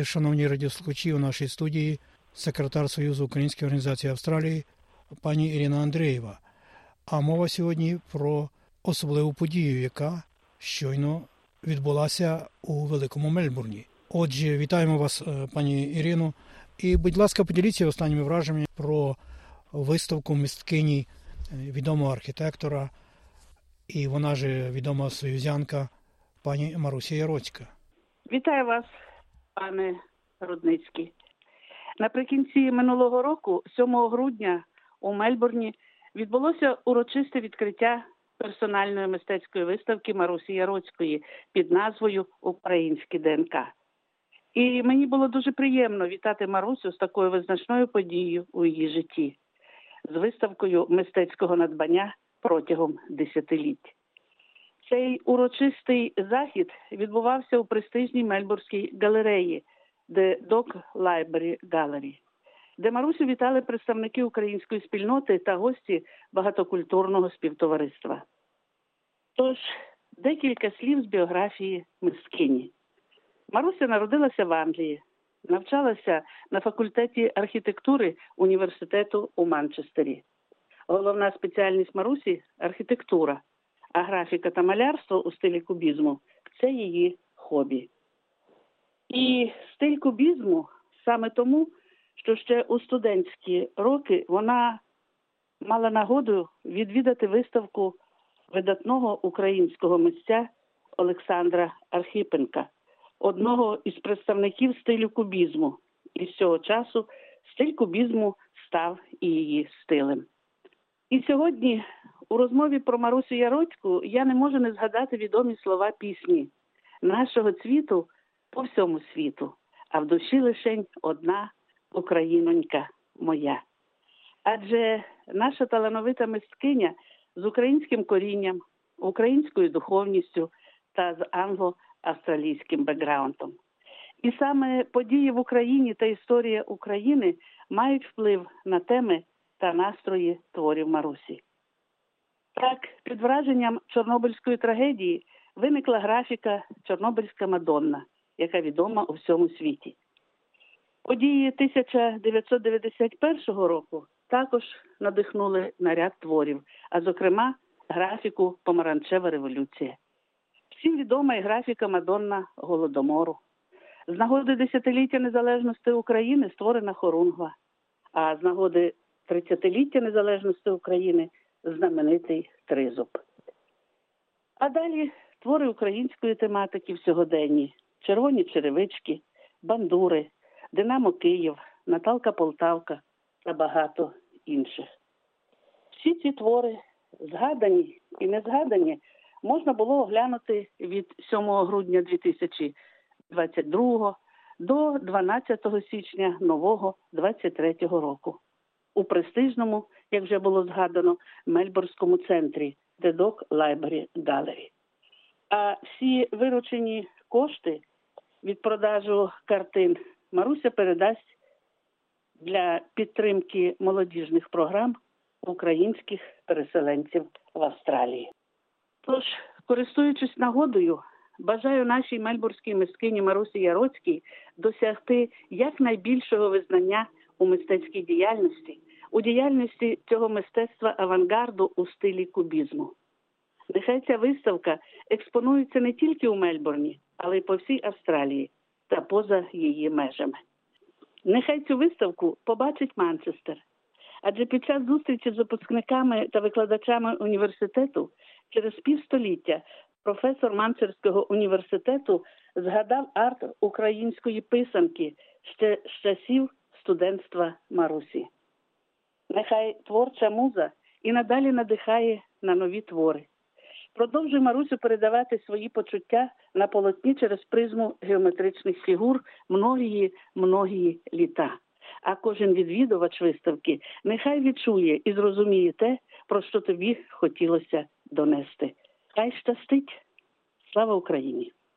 Шановні радіослухачі, у нашій студії секретар Союзу Української організації Австралії пані Ірина Андрієва. А мова сьогодні про особливу подію, яка щойно відбулася у Великому Мельбурні. Отже, вітаємо вас, е, пані Ірино, і, будь ласка, поділіться останніми враженнями про виставку мисткині е, відомого архітектора, і вона ж відома союзянка пані Марусі Яроцька. Вітаю вас, пане Рудницький. Наприкінці минулого року, 7 грудня, у Мельбурні відбулося урочисте відкриття персональної мистецької виставки Марусі Яроцької під назвою Українське ДНК. І мені було дуже приємно вітати Марусю з такою визначною подією у її житті, з виставкою мистецького надбання протягом десятиліть. Цей урочистий захід відбувався у престижній Мельбурзькій галереї The Dog Library Gallery, де Марусю вітали представники української спільноти та гості багатокультурного співтовариства. Тож декілька слів з біографії мисткині. Маруся народилася в Англії, навчалася на факультеті архітектури університету у Манчестері. Головна спеціальність Марусі архітектура, а графіка та малярство у стилі кубізму це її хобі. І стиль кубізму саме тому, що ще у студентські роки вона мала нагоду відвідати виставку видатного українського митця Олександра Архипенка, одного із представників стилю кубізму. І з цього часу стиль кубізму став і її стилем. І сьогодні у розмові про Марусю Яроцьку я не можу не згадати відомі слова пісні нашого цвіту по всьому світу, а в душі лишень одна українонька моя. Адже наша талановита мисткиня з українським корінням, українською духовністю та з англо-австралійським бекграундом. І саме події в Україні та історія України мають вплив на теми та настрої творів Марусі. Так, під враженням Чорнобильської трагедії виникла графіка Чорнобильська Мадонна, яка відома у всьому світі. Події 1991 року також надихнули на ряд творів, а зокрема, графіку Помаранчева революція. Всім відома і графіка Мадонна Голодомору. З нагоди десятиліття незалежності України створена Хорунгва, а з нагоди 30-ліття незалежності України знаменитий Тризуб. А далі твори української тематики в сьогоденні: червоні черевички, бандури, Динамо Київ, Наталка Полтавка та багато інших. Всі ці твори, згадані і не згадані, можна було оглянути від 7 грудня 2022 до 12 січня нового 23 року у престижному, як вже було згадано, Мельбурзькому центрі Dog Library Gallery. А всі виручені кошти від продажу картин Маруся передасть для підтримки молодіжних програм українських переселенців в Австралії. Тож, користуючись нагодою, бажаю нашій мельбурзькій мисткині Марусі Яроцькій досягти якнайбільшого визнання у мистецькій діяльності, у діяльності цього мистецтва авангарду у стилі кубізму. Нехай ця виставка експонується не тільки у Мельбурні, але й по всій Австралії та поза її межами. Нехай цю виставку побачить Манчестер, адже під час зустрічі з випускниками та викладачами університету через півстоліття професор Манчестерського університету згадав арт української писанки ще з часів студентства Марусі. Нехай творча муза і надалі надихає на нові твори. Продовжуй Марусю передавати свої почуття на полотні через призму геометричних фігур многії многії літа. А кожен відвідувач виставки нехай відчує і зрозуміє те, про що тобі хотілося донести. Хай щастить! Слава Україні!